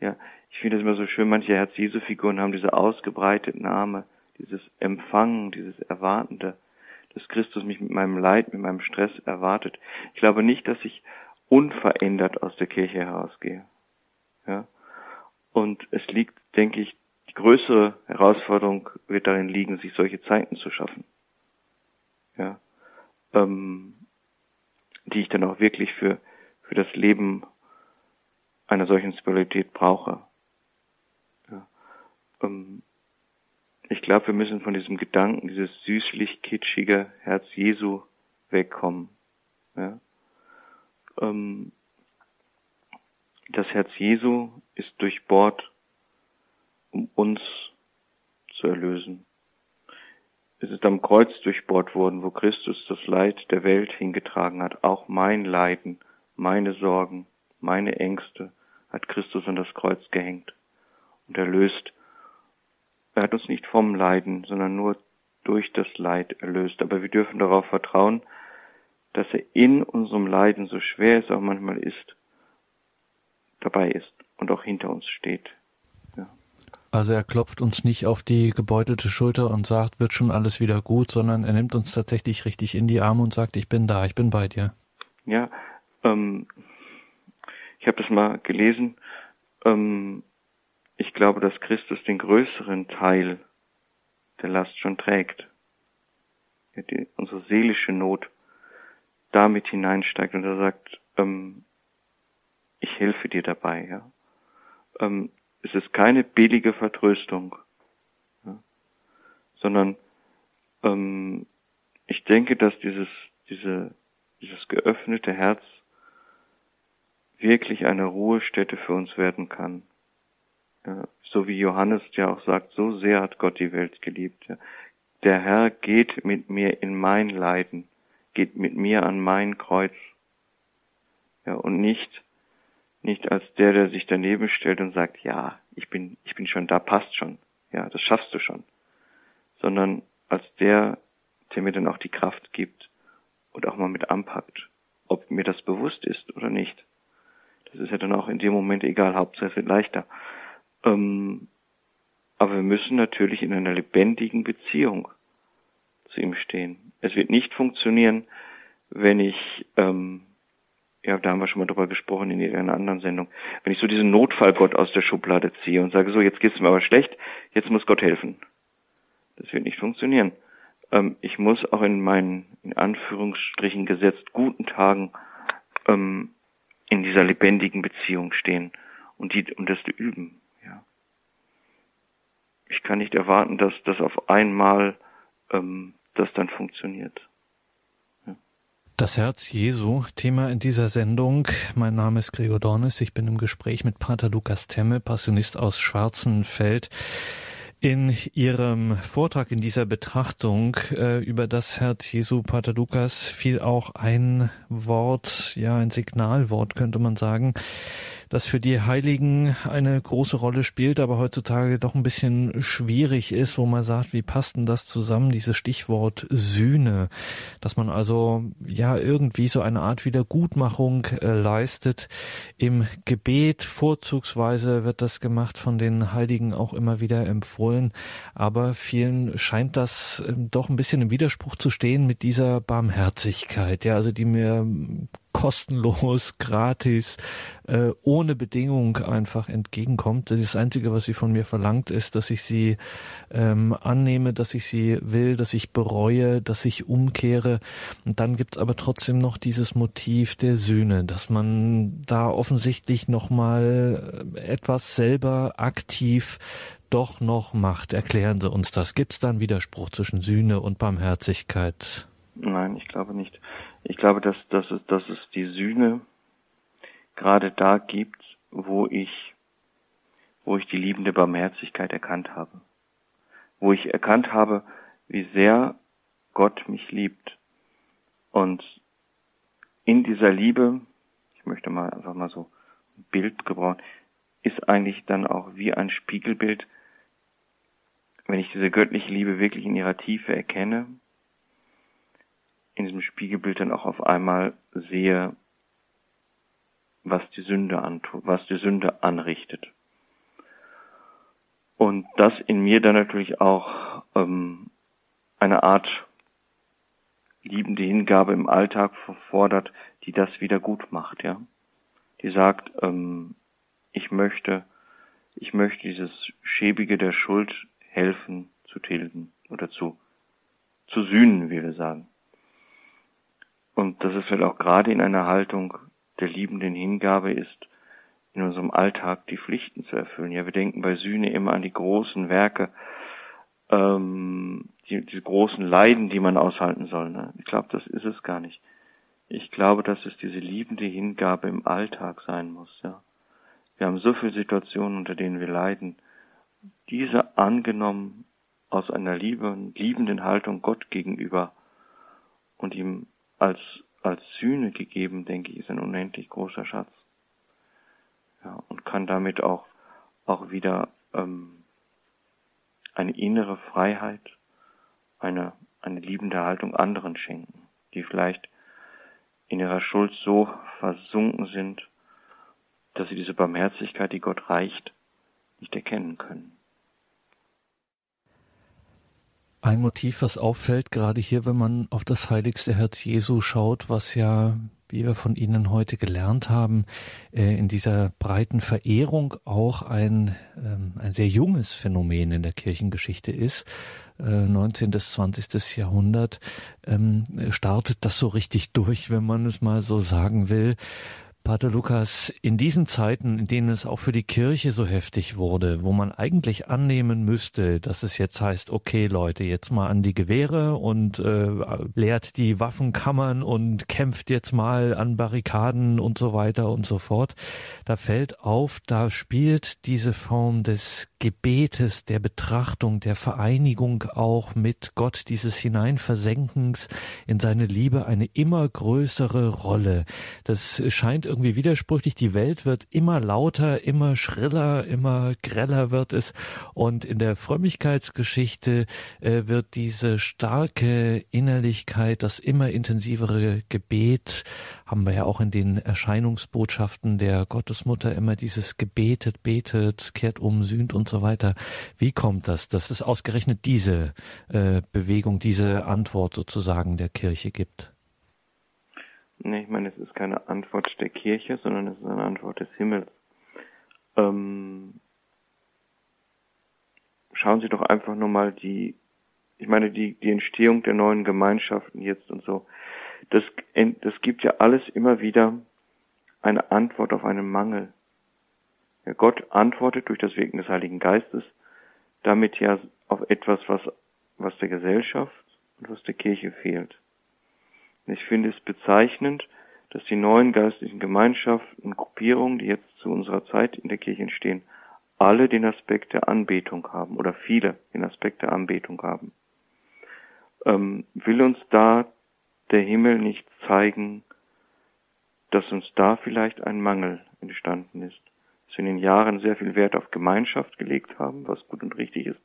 Ja, ich finde es immer so schön, manche Herz-Jesu-Figuren haben diese ausgebreiteten Arme, dieses Empfangen, dieses Erwartende, dass Christus mich mit meinem Leid, mit meinem Stress erwartet. Ich glaube nicht, dass ich unverändert aus der Kirche herausgehe. Ja, und es liegt, denke ich, die größere Herausforderung wird darin liegen, sich solche Zeiten zu schaffen. Ja, ähm, die ich dann auch wirklich für, für das Leben einer solchen Spiritualität brauche. Ja, ähm, ich glaube, wir müssen von diesem Gedanken, dieses süßlich kitschige Herz Jesu wegkommen. Ja, ähm, das Herz Jesu ist durchbohrt, um uns zu erlösen. Es ist am Kreuz durchbohrt worden, wo Christus das Leid der Welt hingetragen hat. Auch mein Leiden, meine Sorgen, meine Ängste hat Christus an das Kreuz gehängt und erlöst. Er hat uns nicht vom Leiden, sondern nur durch das Leid erlöst. Aber wir dürfen darauf vertrauen, dass er in unserem Leiden, so schwer es auch manchmal ist, dabei ist und auch hinter uns steht. Ja. Also er klopft uns nicht auf die gebeutelte Schulter und sagt, wird schon alles wieder gut, sondern er nimmt uns tatsächlich richtig in die Arme und sagt, ich bin da, ich bin bei dir. Ja, ähm, ich habe das mal gelesen. Ähm, ich glaube, dass Christus den größeren Teil der Last schon trägt. Die, unsere seelische Not damit hineinsteigt und er sagt, ähm, ich helfe dir dabei. Ja? Ähm, es ist keine billige Vertröstung, ja? sondern ähm, ich denke, dass dieses, diese, dieses geöffnete Herz wirklich eine Ruhestätte für uns werden kann. Ja, so wie Johannes ja auch sagt, so sehr hat Gott die Welt geliebt. Der Herr geht mit mir in mein Leiden, geht mit mir an mein Kreuz. Ja, und nicht nicht als der, der sich daneben stellt und sagt, ja, ich bin, ich bin schon da, passt schon. Ja, das schaffst du schon. Sondern als der, der mir dann auch die Kraft gibt und auch mal mit anpackt, ob mir das bewusst ist oder nicht. Das ist ja dann auch in dem Moment egal, Hauptsache es wird leichter. Ähm, aber wir müssen natürlich in einer lebendigen Beziehung zu ihm stehen. Es wird nicht funktionieren, wenn ich ähm, ja, da haben wir schon mal drüber gesprochen in irgendeiner anderen Sendung, wenn ich so diesen Notfallgott aus der Schublade ziehe und sage, so, jetzt geht's mir aber schlecht, jetzt muss Gott helfen. Das wird nicht funktionieren. Ähm, ich muss auch in meinen, in Anführungsstrichen gesetzt, guten Tagen ähm, in dieser lebendigen Beziehung stehen und die und das üben. Ich kann nicht erwarten, dass das auf einmal ähm, das dann funktioniert. Das Herz Jesu, Thema in dieser Sendung. Mein Name ist Gregor Dornes. Ich bin im Gespräch mit Pater Lukas Temme, Passionist aus Schwarzenfeld. In Ihrem Vortrag, in dieser Betrachtung äh, über das Herz Jesu, Pater Lukas, fiel auch ein Wort, ja, ein Signalwort, könnte man sagen, das für die Heiligen eine große Rolle spielt, aber heutzutage doch ein bisschen schwierig ist, wo man sagt, wie passt denn das zusammen, dieses Stichwort Sühne, dass man also ja irgendwie so eine Art Wiedergutmachung äh, leistet. Im Gebet. Vorzugsweise wird das gemacht von den Heiligen auch immer wieder empfohlen, aber vielen scheint das äh, doch ein bisschen im Widerspruch zu stehen mit dieser Barmherzigkeit, ja, also die mir kostenlos, gratis, äh, ohne Bedingung einfach entgegenkommt. Das Einzige, was sie von mir verlangt, ist, dass ich sie ähm, annehme, dass ich sie will, dass ich bereue, dass ich umkehre. Und dann gibt's aber trotzdem noch dieses Motiv der Sühne, dass man da offensichtlich nochmal äh, etwas selber aktiv doch noch macht. Erklären Sie uns das. Gibt's da einen Widerspruch zwischen Sühne und Barmherzigkeit? Nein, ich glaube nicht. Ich glaube, dass, dass, es, dass es die Sühne gerade da gibt, wo ich, wo ich die liebende Barmherzigkeit erkannt habe. Wo ich erkannt habe, wie sehr Gott mich liebt. Und in dieser Liebe, ich möchte mal einfach mal so ein Bild gebrauchen, ist eigentlich dann auch wie ein Spiegelbild, wenn ich diese göttliche Liebe wirklich in ihrer Tiefe erkenne, in diesem Spiegelbild dann auch auf einmal sehe, was die Sünde antut, was die Sünde anrichtet. Und das in mir dann natürlich auch ähm, eine Art liebende Hingabe im Alltag fordert, die das wieder gut macht, ja. Die sagt, ähm, ich möchte, ich möchte dieses Schäbige der Schuld helfen zu tilgen oder zu, zu sühnen, wie wir sagen. Und dass es halt auch gerade in einer Haltung der liebenden Hingabe ist, in unserem Alltag die Pflichten zu erfüllen. Ja, wir denken bei Sühne immer an die großen Werke, ähm, die, die großen Leiden, die man aushalten soll. Ne? Ich glaube, das ist es gar nicht. Ich glaube, dass es diese liebende Hingabe im Alltag sein muss. Ja, wir haben so viele Situationen, unter denen wir leiden. Diese angenommen aus einer lieben, liebenden Haltung Gott gegenüber und ihm als, als Sühne gegeben, denke ich, ist ein unendlich großer Schatz. Ja, und kann damit auch, auch wieder ähm, eine innere Freiheit, eine, eine liebende Haltung anderen schenken, die vielleicht in ihrer Schuld so versunken sind, dass sie diese Barmherzigkeit, die Gott reicht, nicht erkennen können. Ein Motiv, was auffällt, gerade hier, wenn man auf das heiligste Herz Jesu schaut, was ja, wie wir von Ihnen heute gelernt haben, äh, in dieser breiten Verehrung auch ein, ähm, ein sehr junges Phänomen in der Kirchengeschichte ist. 19. bis 20. Jahrhundert ähm, startet das so richtig durch, wenn man es mal so sagen will. Pater Lukas, in diesen Zeiten, in denen es auch für die Kirche so heftig wurde, wo man eigentlich annehmen müsste, dass es jetzt heißt, okay Leute, jetzt mal an die Gewehre und äh, leert die Waffenkammern und kämpft jetzt mal an Barrikaden und so weiter und so fort, da fällt auf, da spielt diese Form des Gebetes, der Betrachtung, der Vereinigung auch mit Gott, dieses Hineinversenkens in seine Liebe eine immer größere Rolle. Das scheint irgendwie widersprüchlich. Die Welt wird immer lauter, immer schriller, immer greller wird es. Und in der Frömmigkeitsgeschichte äh, wird diese starke Innerlichkeit, das immer intensivere Gebet, haben wir ja auch in den Erscheinungsbotschaften der Gottesmutter immer dieses gebetet, betet, kehrt um, sühnt und so weiter. Wie kommt das, dass es ausgerechnet diese äh, Bewegung, diese Antwort sozusagen der Kirche gibt? Nee, ich meine, es ist keine Antwort der Kirche, sondern es ist eine Antwort des Himmels. Ähm, schauen Sie doch einfach nur mal die, ich meine, die, die Entstehung der neuen Gemeinschaften jetzt und so. Das, das gibt ja alles immer wieder eine Antwort auf einen Mangel. Ja, Gott antwortet durch das Wirken des Heiligen Geistes damit ja auf etwas, was, was der Gesellschaft und was der Kirche fehlt. Ich finde es bezeichnend, dass die neuen geistlichen Gemeinschaften und Gruppierungen, die jetzt zu unserer Zeit in der Kirche entstehen, alle den Aspekt der Anbetung haben oder viele den Aspekt der Anbetung haben. Ähm, will uns da der Himmel nicht zeigen, dass uns da vielleicht ein Mangel entstanden ist, dass wir in den Jahren sehr viel Wert auf Gemeinschaft gelegt haben, was gut und richtig ist,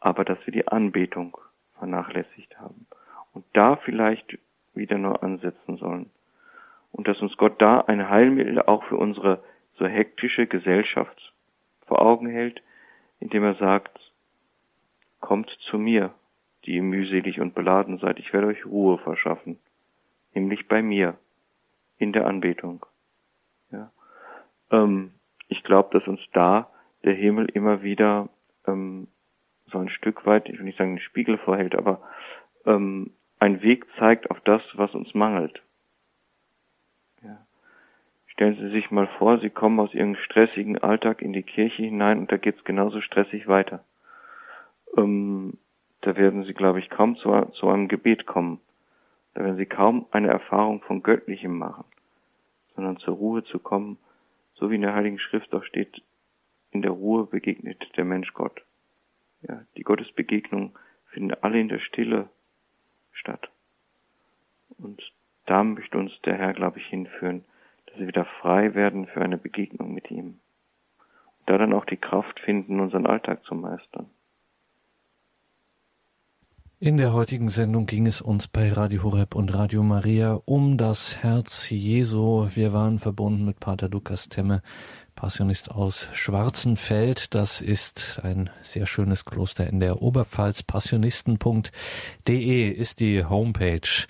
aber dass wir die Anbetung vernachlässigt haben und da vielleicht wieder nur ansetzen sollen und dass uns Gott da ein Heilmittel auch für unsere so hektische Gesellschaft vor Augen hält, indem er sagt, kommt zu mir, die ihr mühselig und beladen seid, ich werde euch Ruhe verschaffen, nämlich bei mir, in der Anbetung. Ja. Ähm, ich glaube, dass uns da der Himmel immer wieder ähm, so ein Stück weit, ich will nicht sagen, den Spiegel vorhält, aber ähm, ein Weg zeigt auf das, was uns mangelt. Ja. Stellen Sie sich mal vor, Sie kommen aus Ihrem stressigen Alltag in die Kirche hinein und da geht's genauso stressig weiter. Ähm, da werden Sie, glaube ich, kaum zu, zu einem Gebet kommen. Da werden Sie kaum eine Erfahrung von Göttlichem machen, sondern zur Ruhe zu kommen, so wie in der Heiligen Schrift auch steht, in der Ruhe begegnet der Mensch Gott. Ja, die Gottesbegegnung finden alle in der Stille statt. Und da möchte uns der Herr, glaube ich, hinführen, dass wir wieder frei werden für eine Begegnung mit ihm. Und da dann auch die Kraft finden, unseren Alltag zu meistern. In der heutigen Sendung ging es uns bei Radio Horeb und Radio Maria um das Herz Jesu. Wir waren verbunden mit Pater Lukas Temme, Passionist aus Schwarzenfeld. Das ist ein sehr schönes Kloster in der Oberpfalz. Passionisten.de ist die Homepage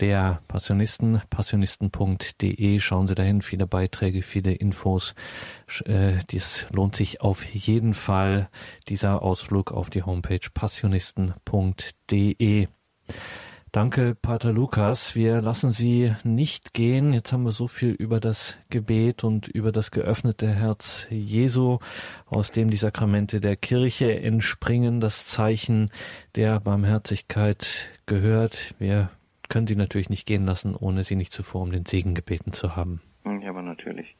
der Passionisten, passionisten.de. Schauen Sie dahin, viele Beiträge, viele Infos. Äh, dies lohnt sich auf jeden Fall, dieser Ausflug auf die Homepage passionisten.de. Danke, Pater Lukas. Wir lassen Sie nicht gehen. Jetzt haben wir so viel über das Gebet und über das geöffnete Herz Jesu, aus dem die Sakramente der Kirche entspringen, das Zeichen der Barmherzigkeit gehört. Wir können Sie natürlich nicht gehen lassen, ohne Sie nicht zuvor um den Segen gebeten zu haben. Ja, aber natürlich.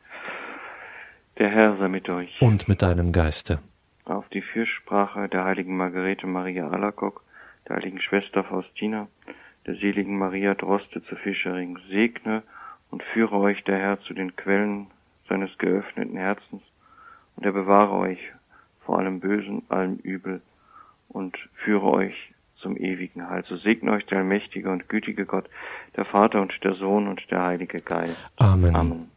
Der Herr sei mit euch. Und mit deinem Geiste. Auf die Fürsprache der heiligen Margarete Maria Alacock, der heiligen Schwester Faustina, der seligen Maria Droste zu Fischering, segne und führe euch der Herr zu den Quellen seines geöffneten Herzens, und er bewahre euch vor allem Bösen, allem Übel, und führe euch zum ewigen Heil. So segne euch der allmächtige und gütige Gott, der Vater und der Sohn und der Heilige Geist. Amen. Amen.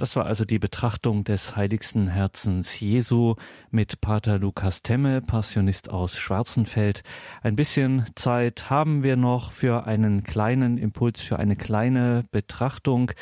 Das war also die Betrachtung des heiligsten Herzens Jesu mit Pater Lukas Temme, Passionist aus Schwarzenfeld. Ein bisschen Zeit haben wir noch für einen kleinen Impuls, für eine kleine Betrachtung.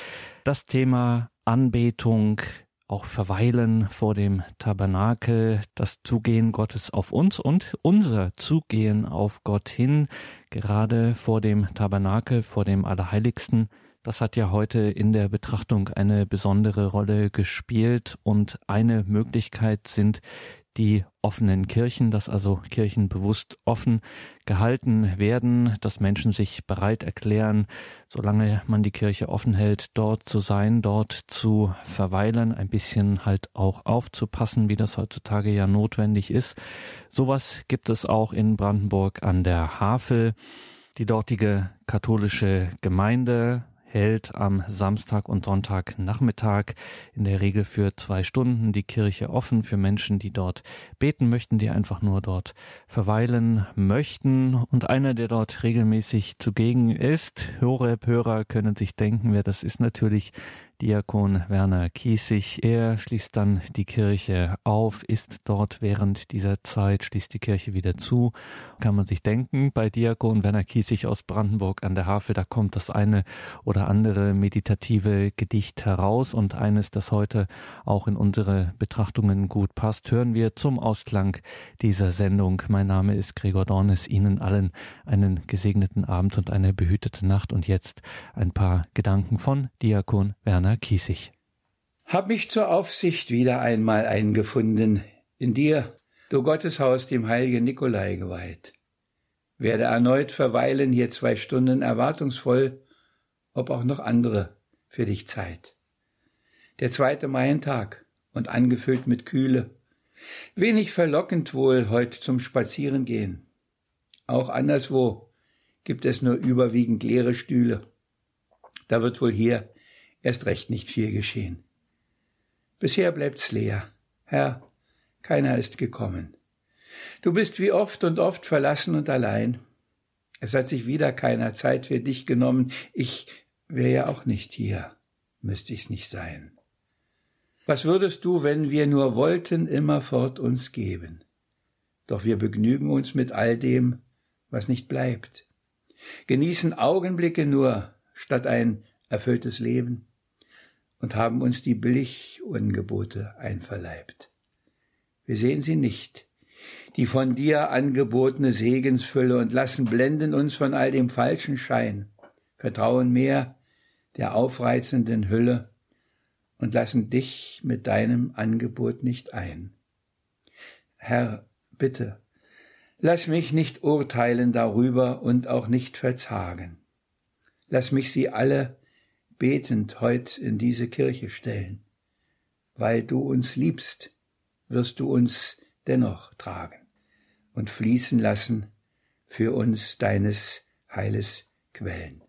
Das Thema Anbetung, auch Verweilen vor dem Tabernakel, das Zugehen Gottes auf uns und unser Zugehen auf Gott hin, gerade vor dem Tabernakel, vor dem Allerheiligsten. Das hat ja heute in der Betrachtung eine besondere Rolle gespielt und eine Möglichkeit sind die offenen Kirchen, dass also Kirchen bewusst offen gehalten werden, dass Menschen sich bereit erklären, solange man die Kirche offen hält, dort zu sein, dort zu verweilen, ein bisschen halt auch aufzupassen, wie das heutzutage ja notwendig ist. Sowas gibt es auch in Brandenburg an der Havel. Die dortige katholische Gemeinde hält am Samstag und Sonntagnachmittag in der Regel für zwei Stunden die Kirche offen für Menschen, die dort beten möchten, die einfach nur dort verweilen möchten. Und einer, der dort regelmäßig zugegen ist, Horeb-Hörer können sich denken, wer das ist natürlich Diakon Werner Kiesig. Er schließt dann die Kirche auf, ist dort während dieser Zeit, schließt die Kirche wieder zu. Kann man sich denken, bei Diakon Werner Kiesig aus Brandenburg an der Havel, da kommt das eine oder andere meditative Gedicht heraus und eines, das heute auch in unsere Betrachtungen gut passt, hören wir zum Ausklang dieser Sendung. Mein Name ist Gregor Dornes. Ihnen allen einen gesegneten Abend und eine behütete Nacht und jetzt ein paar Gedanken von Diakon Werner Werner Kiesig. Hab mich zur Aufsicht wieder einmal eingefunden, in dir, du Gotteshaus dem heiligen Nikolai geweiht. Werde erneut verweilen hier zwei Stunden erwartungsvoll, ob auch noch andere für dich Zeit. Der zweite Maientag und angefüllt mit Kühle. Wenig verlockend wohl heut zum Spazierengehen. Auch anderswo gibt es nur überwiegend leere Stühle. Da wird wohl hier erst recht nicht viel geschehen. Bisher bleibt's leer. Herr, keiner ist gekommen. Du bist wie oft und oft verlassen und allein. Es hat sich wieder keiner Zeit für dich genommen. Ich wäre ja auch nicht hier, müsste ich's nicht sein. Was würdest du, wenn wir nur wollten, immerfort uns geben? Doch wir begnügen uns mit all dem, was nicht bleibt, genießen Augenblicke nur statt ein erfülltes Leben und haben uns die Billigungebote einverleibt. Wir sehen sie nicht, die von dir angebotene Segensfülle und lassen blenden uns von all dem falschen Schein, vertrauen mehr der aufreizenden Hülle und lassen dich mit deinem Angebot nicht ein. Herr, bitte, lass mich nicht urteilen darüber und auch nicht verzagen. Lass mich sie alle betend heut in diese Kirche stellen. Weil du uns liebst, wirst du uns dennoch tragen und fließen lassen für uns deines Heiles Quellen.